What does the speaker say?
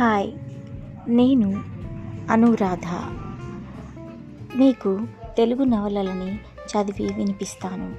Hi నేను అనురాధ. మీకు తెలుగు నవలలని చదివి వినిపిస్తాను.